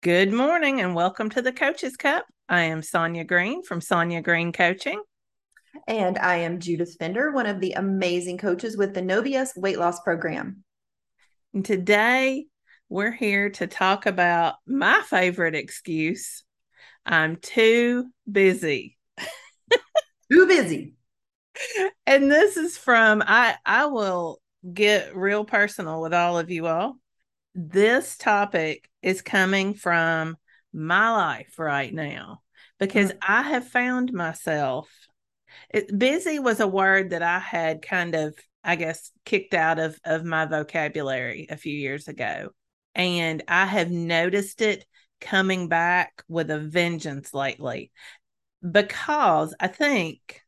Good morning and welcome to the Coaches Cup. I am Sonya Green from Sonya Green Coaching. And I am Judith Fender, one of the amazing coaches with the No BS weight loss program. And today we're here to talk about my favorite excuse I'm too busy. too busy. And this is from I I will get real personal with all of you all. This topic is coming from my life right now because mm-hmm. I have found myself it, busy was a word that I had kind of I guess kicked out of of my vocabulary a few years ago and I have noticed it coming back with a vengeance lately because I think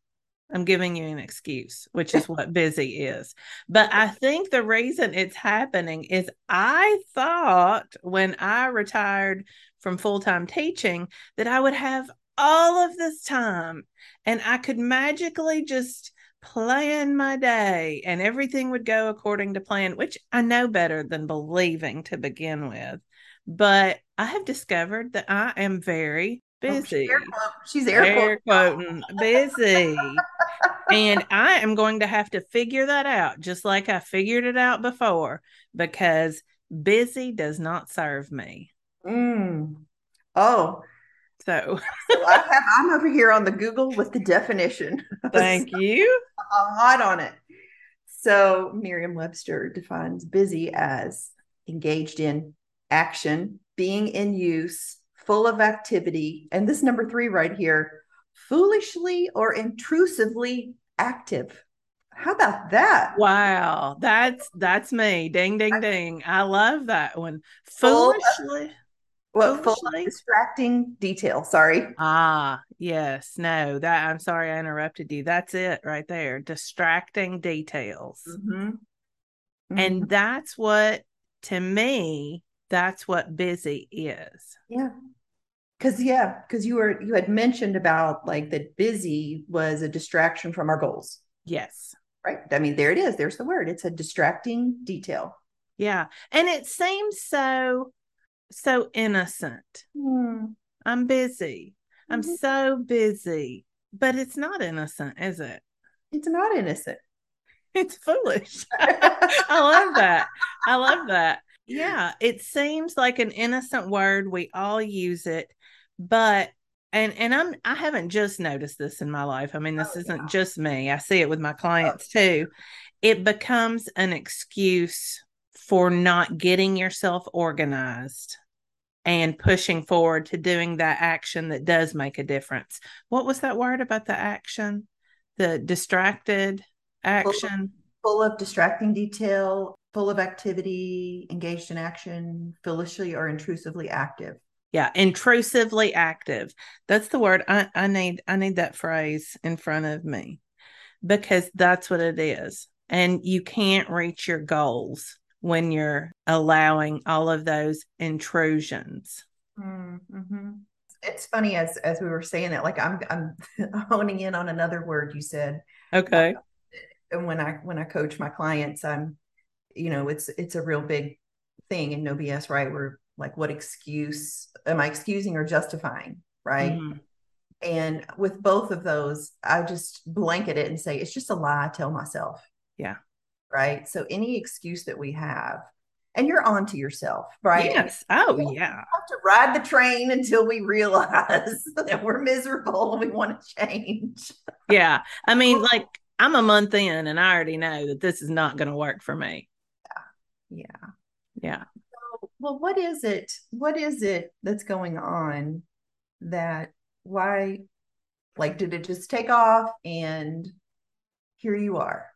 I'm giving you an excuse, which is what busy is. But I think the reason it's happening is I thought when I retired from full time teaching that I would have all of this time and I could magically just plan my day and everything would go according to plan, which I know better than believing to begin with. But I have discovered that I am very busy. Oh, she's air, she's air quoting busy. and I am going to have to figure that out, just like I figured it out before, because busy does not serve me. Mm. Oh, so, so I have, I'm over here on the Google with the definition. Thank you. I'm hot on it. So Merriam Webster defines busy as engaged in action, being in use, full of activity. And this number three right here, foolishly or intrusively active. How about that? Wow, that's that's me. Ding ding ding. I love that one. Foolishly. What full distracting detail? Sorry. Ah, yes. No, that I'm sorry I interrupted you. That's it right there. Distracting details. Mm-hmm. Mm-hmm. And that's what to me, that's what busy is. Yeah. Cause yeah, because you were you had mentioned about like that busy was a distraction from our goals. Yes. Right. I mean, there it is. There's the word. It's a distracting detail. Yeah. And it seems so so innocent. Mm. I'm busy. I'm mm-hmm. so busy. But it's not innocent, is it? It's not innocent. It's foolish. I love that. I love that. Yeah, it seems like an innocent word. We all use it, but and and I'm I haven't just noticed this in my life. I mean, this oh, isn't yeah. just me. I see it with my oh. clients oh. too. It becomes an excuse for not getting yourself organized and pushing forward to doing that action that does make a difference. What was that word about the action? The distracted action? Full of, full of distracting detail, full of activity, engaged in action, foolishly or intrusively active. Yeah, intrusively active. That's the word I, I need. I need that phrase in front of me because that's what it is. And you can't reach your goals when you're allowing all of those intrusions. Mm-hmm. It's funny as as we were saying that, like I'm I'm honing in on another word you said. Okay. And when I when I coach my clients, I'm, you know, it's it's a real big thing in no BS, right? We're like, what excuse am I excusing or justifying, right? Mm-hmm. And with both of those, I just blanket it and say it's just a lie I tell myself. Yeah right? So any excuse that we have, and you're on to yourself, right? Yes. Oh, yeah. have to ride the train until we realize that we're miserable and we want to change. yeah. I mean, like I'm a month in and I already know that this is not going to work for me. Yeah. Yeah. So, well, what is it? What is it that's going on that why, like, did it just take off and here you are?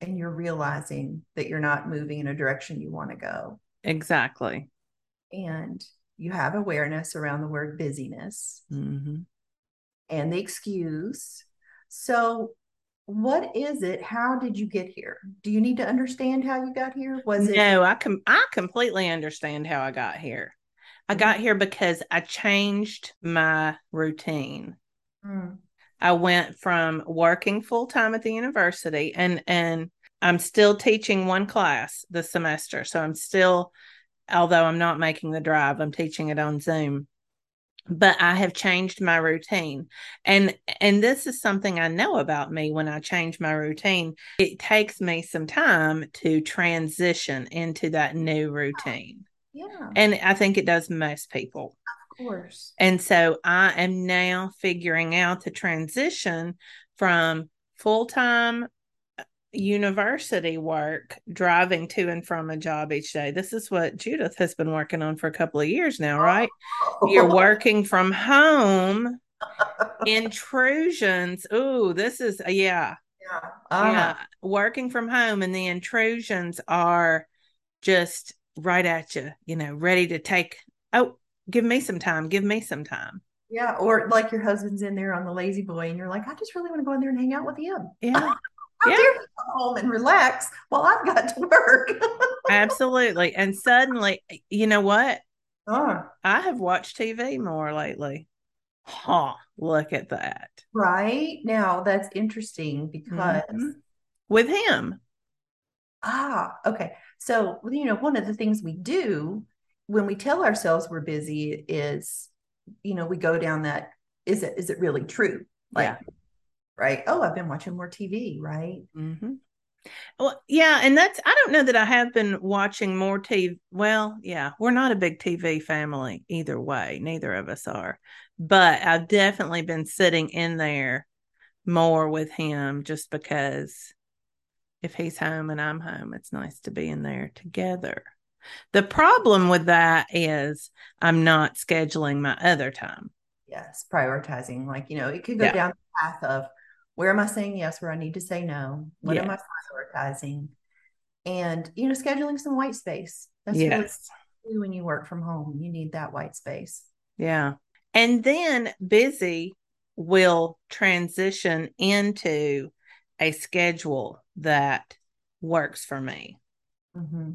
and you're realizing that you're not moving in a direction you want to go. Exactly. And you have awareness around the word busyness mm-hmm. and the excuse. So, what is it? How did you get here? Do you need to understand how you got here? Was it? No, I com- I completely understand how I got here. I mm-hmm. got here because I changed my routine. Mm. I went from working full time at the university and and I'm still teaching one class this semester. So I'm still although I'm not making the drive, I'm teaching it on Zoom. But I have changed my routine. And and this is something I know about me when I change my routine. It takes me some time to transition into that new routine. Yeah. And I think it does most people. Of course. And so I am now figuring out the transition from full time university work driving to and from a job each day. This is what Judith has been working on for a couple of years now, right? You're working from home. intrusions. Oh, this is yeah. Yeah. Uh-huh. yeah. Working from home and the intrusions are just right at you, you know, ready to take oh, give me some time, give me some time. Yeah, or like your husband's in there on the La-Z-Boy, and you're like, I just really want to go in there and hang out with him. Yeah, How yeah. dare you come home and relax while I've got to work? Absolutely. And suddenly, you know what? Oh. I have watched TV more lately. Huh. Look at that. Right. Now that's interesting because mm-hmm. with him. Ah, okay. So, you know, one of the things we do when we tell ourselves we're busy is, you know, we go down that is it is it really true? Like yeah right? Oh, I've been watching more TV, right? Mm-hmm. Well, yeah, and that's I don't know that I have been watching more TV. Well, yeah, we're not a big TV family either way. Neither of us are, but I've definitely been sitting in there more with him just because if he's home and I'm home, it's nice to be in there together. The problem with that is I'm not scheduling my other time. Yes, prioritizing. Like, you know, it could go yeah. down the path of where am I saying yes where I need to say no? What yes. am I prioritizing? And you know, scheduling some white space. That's yes. really when you work from home. You need that white space. Yeah. And then busy will transition into a schedule that works for me. Mm-hmm.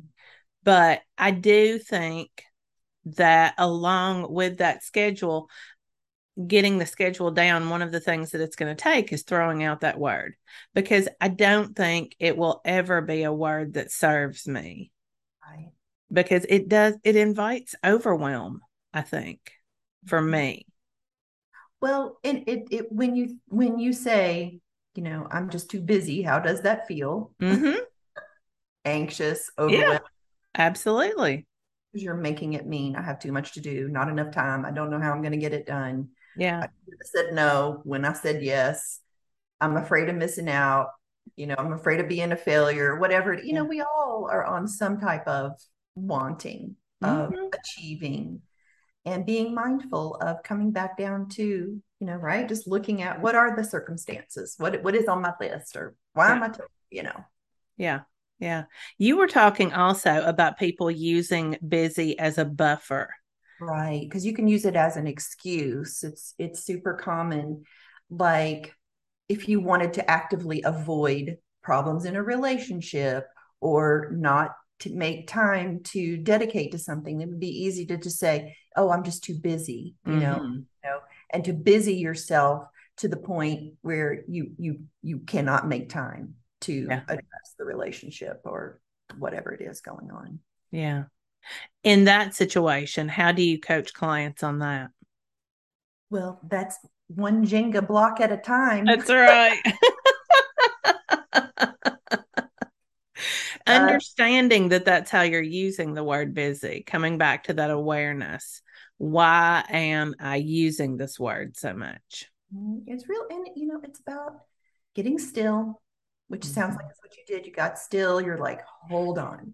But I do think that along with that schedule, getting the schedule down, one of the things that it's going to take is throwing out that word because I don't think it will ever be a word that serves me. Right. Because it does, it invites overwhelm, I think, for mm-hmm. me. Well, and it, it, when you, when you say, you know, I'm just too busy, how does that feel? Mm-hmm. Anxious, overwhelmed. Yeah, absolutely. You're making it mean I have too much to do, not enough time. I don't know how I'm going to get it done yeah. I said no when I said yes. I'm afraid of missing out. You know, I'm afraid of being a failure, whatever. You know, we all are on some type of wanting, mm-hmm. of achieving, and being mindful of coming back down to, you know, right? Just looking at what are the circumstances? What what is on my list or why yeah. am I, t- you know? Yeah. Yeah. You were talking also about people using busy as a buffer. Right, because you can use it as an excuse. It's it's super common like if you wanted to actively avoid problems in a relationship or not to make time to dedicate to something, it would be easy to just say, "Oh, I'm just too busy," you mm-hmm. know, you know, and to busy yourself to the point where you you you cannot make time to yeah. address the relationship or whatever it is going on. Yeah in that situation how do you coach clients on that? Well that's one jenga block at a time. That's right. Understanding that that's how you're using the word busy coming back to that awareness. Why am i using this word so much? Mm-hmm. it's real and you know it's about getting still which mm-hmm. sounds like that's what you did. You got still you're like hold on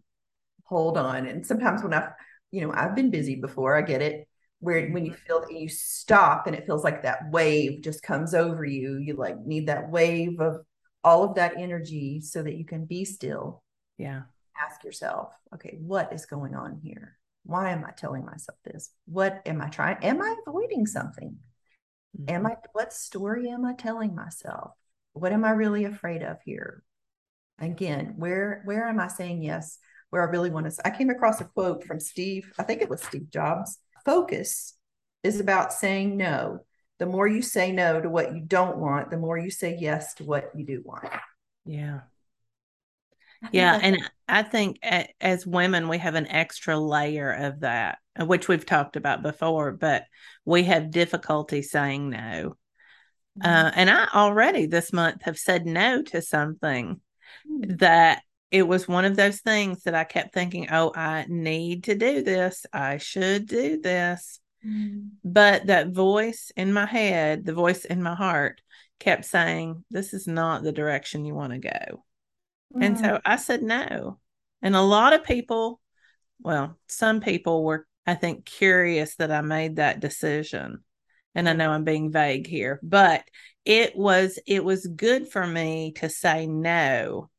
hold on. And sometimes when I've, you know, I've been busy before, I get it. Where when you mm-hmm. feel that you stop and it feels like that wave just comes over you, you like need that wave of all of that energy so that you can be still. Yeah. Ask yourself, okay, what is going on here? Why am I telling myself this? What am I trying? Am I avoiding something? Mm-hmm. Am I, what story am I telling myself? What am I really afraid of here? Again, where, where am I saying yes? Where I really want to. I came across a quote from Steve, I think it was Steve Jobs. Focus is about saying no. The more you say no to what you don't want, the more you say yes to what you do want. Yeah. yeah and i think as women we have an extra layer of that which we've talked about before but we have difficulty saying no uh, mm-hmm. and i already this month have said no to something mm-hmm. that it was one of those things that i kept thinking oh i need to do this i should do this mm-hmm. but that voice in my head the voice in my heart kept saying this is not the direction you want to go Mm. And so mm. I said no. And a lot of people, well, some people were, I think, curious that I made that decision. And I know I'm being vague here, but it was it was good for me to say no.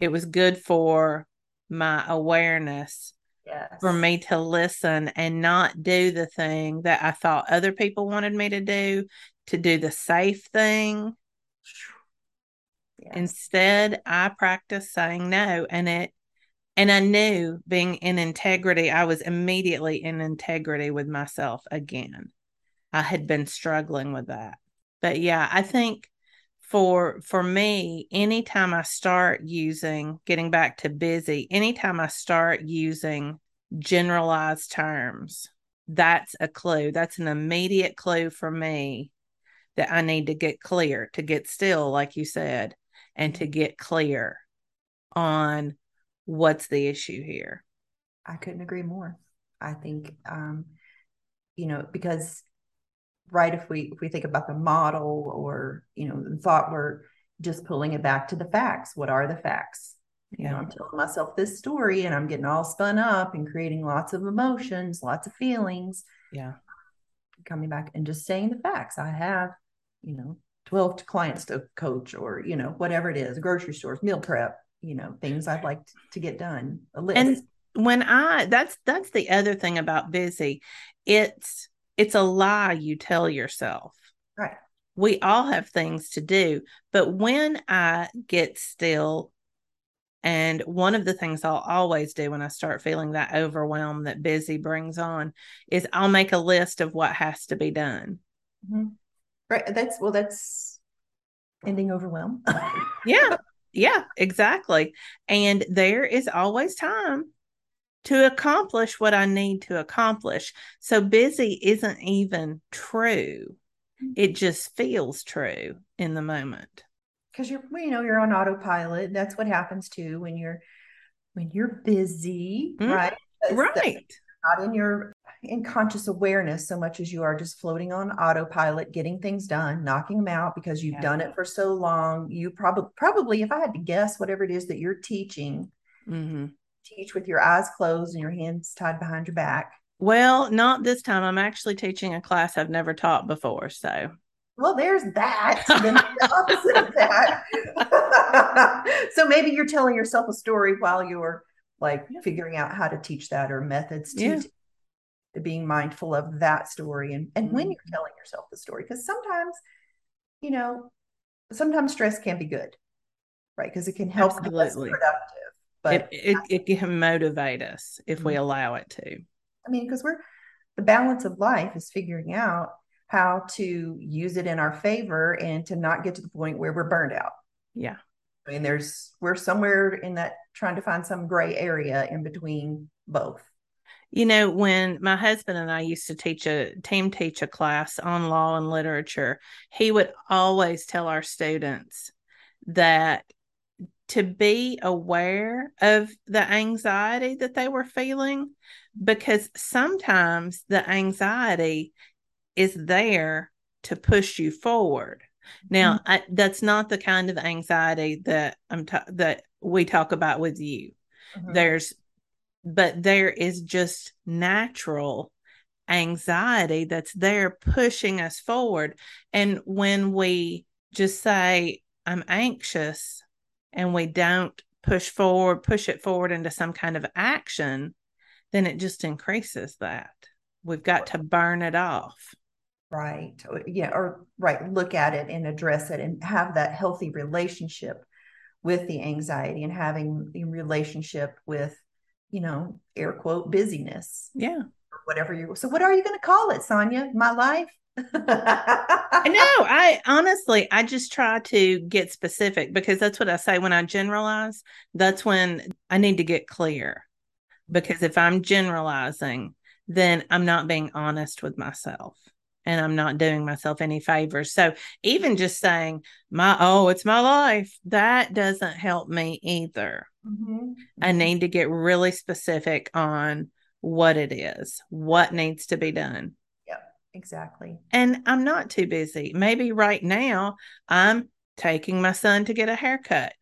It was good for my awareness Yes. for me to listen and not do the thing that I thought other people wanted me to do, to do the safe thing, Yes. Instead, I practiced saying no, and it and I knew being in integrity, I was immediately in integrity with myself again. I had been struggling with that. But yeah, I think for for me, anytime I start using getting back to busy, anytime I start using generalized terms, that's a clue. That's an immediate clue for me that I need to get clear, to get still, like you said, and to get clear on what's the issue here. I couldn't agree more. I think, um, you know, because right if we if we think about the model or you know the thought we're just pulling it back to the facts. What are the facts? Yeah. You know, I'm telling myself this story and I'm getting all spun up and creating lots of emotions, lots of feelings. Yeah. Coming back and just saying the facts. I have, you know, 12 clients to coach or you know whatever it is grocery stores meal prep you know things i'd like to get done a list and when i that's that's the other thing about busy it's it's a lie you tell yourself right we all have things to do but when i get still and one of the things I'll always do when I start feeling that overwhelm that busy brings on is I'll make a list of what has to be done. Mm-hmm. Right. That's well, that's ending overwhelm. yeah. Yeah, exactly. And there is always time to accomplish what I need to accomplish. So busy isn't even true. It just feels true in the moment. Because you're, you know, you're on autopilot. That's what happens too when you're when you're busy, mm-hmm. right? right. Not in your in conscious awareness so much as you are just floating on autopilot, getting things done, knocking them out because you've yeah. done it for so long. You probably, probably, if I had to guess, whatever it is that you're teaching, mm-hmm. Teach with your eyes closed and your hands tied behind your back. Well, not this time. I'm actually teaching a class I've never taught before. So, well, there's that. the opposite of that. so maybe you're telling yourself a story while you're like yeah. figuring out how to teach that or methods to yeah being mindful of that story and, and mm-hmm. when you're telling yourself the story because sometimes you know sometimes stress can be good right because it can help Absolutely. productive but it, it, it, can motivate us if mm-hmm. we allow it to. I mean because we're the balance of life is figuring out how to use it in our favor and to not get to the point where we're burned out. Yeah. I mean there's we're somewhere in that trying to find some gray area in between both. You know, when my husband and I used to teach a team teach a class on law and literature, he would always tell our students that to be aware of the anxiety that they were feeling because sometimes the anxiety is there to push you forward. Now, mm-hmm. I, that's not the kind of anxiety that I'm ta- that we talk about with you. Mm-hmm. There's but there is just natural anxiety that's there pushing us forward. And when we just say, I'm anxious, and we don't push forward, push it forward into some kind of action, then it just increases that. We've got to burn it off. Right. Oh, yeah. Or, right. Look at it and address it and have that healthy relationship with the anxiety and having a relationship with you know, air quote busyness. Yeah. Whatever you so what are you going to call it, Sonya? My life? I know. I honestly, I just try to get specific because that's what I say when I generalize. That's when I need to get clear. Because if I'm generalizing, then I'm not being honest with myself and I'm not doing myself any favors. So even just saying, my, oh, it's my life, that doesn't help me either. Mm-hmm. I need to get really specific on what it is, what needs to be done. Exactly. And I'm not too busy. Maybe right now I'm taking my son to get a haircut.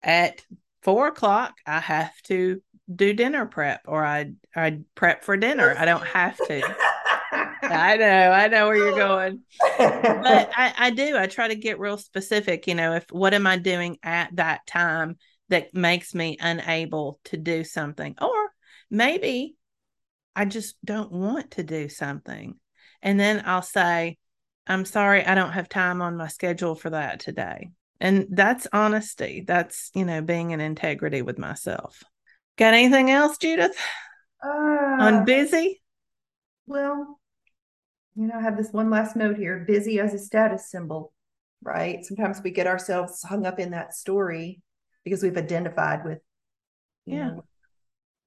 At four o'clock, I have to do dinner prep or I I prep for dinner. I don't have to. I know, I know where you're going. But I, I do. I try to get real specific, you know, if what am I doing at that time that makes me unable to do something? Or maybe I just don't want to do something. And then I'll say, I'm sorry, I don't have time on my schedule for that today. And that's honesty. That's, you know, being in integrity with myself. Got anything else, Judith? Uh, on busy? Well, you know, I have this one last note here busy as a status symbol, right? Sometimes we get ourselves hung up in that story because we've identified with, yeah, know,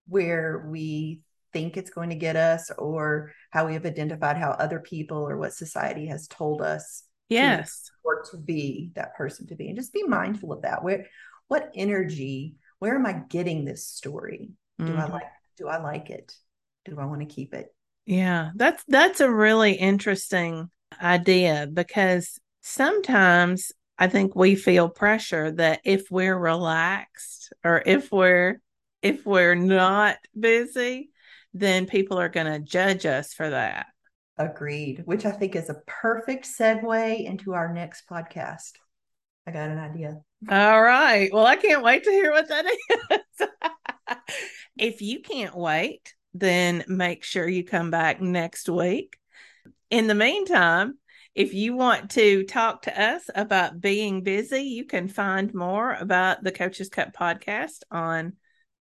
where we think it's going to get us or how we have identified how other people or what society has told us yes. or to be that person to be. And just be mindful of that. Where what energy where am i getting this story? Do mm-hmm. i like do i like it? Do i want to keep it? Yeah, that's that's a really interesting idea because sometimes I think we feel pressure that if we're relaxed or if we're if we're not busy, then people are going to judge us for that. Agreed, which I think is a perfect segue into our next podcast. I got an idea. All right. Well, I can't wait to hear what that is. if you can't wait, then make sure you come back next week. In the meantime, if you want to talk to us about being busy, you can find more about the Coaches Cup podcast on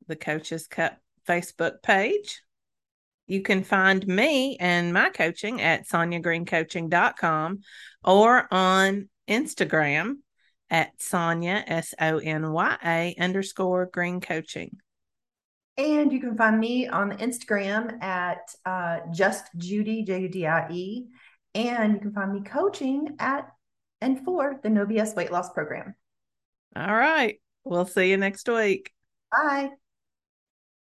the Coaches Cup Facebook page. You can find me and my coaching at sonyagreencoaching.com or on Instagram at Sonya, S O N Y A underscore green coaching. And you can find me on Instagram at uh, just Judie, J U D I E. And you can find me coaching at and for the No BS Weight Loss Program. All right. We'll see you next week. Bye.